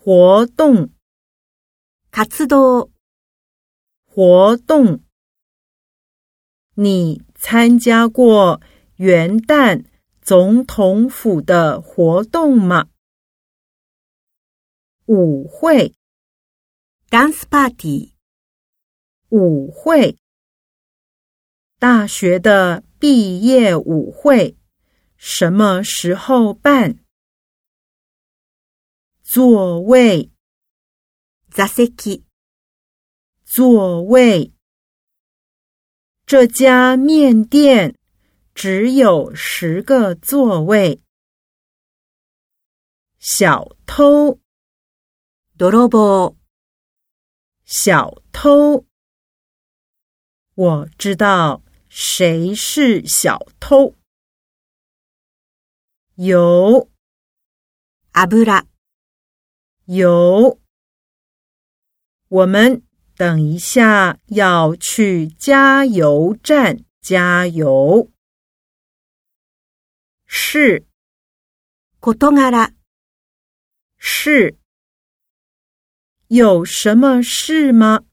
活动，活動、活动。你参加过元旦总统府的活动吗？舞会，ダンスパーティー、舞会。大学的毕业舞会什么时候办？ 座位，座席、座位。这家面店只有十个座位。小偷，泥棒、小偷。我知道谁是小偷。油，油、油。我们等一下要去加油站加油。是事柄、是，有什么事吗？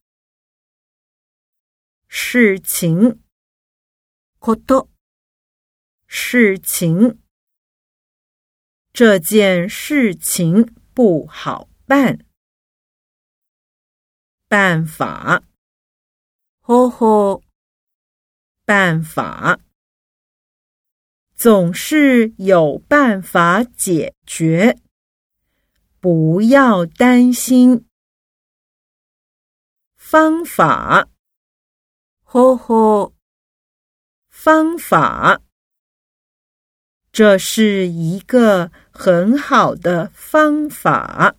事情，こと、事情。这件事情不好办。办法，方法、办法，总是有办法解决。不要担心。方法，方法、方法，这是一个很好的方法。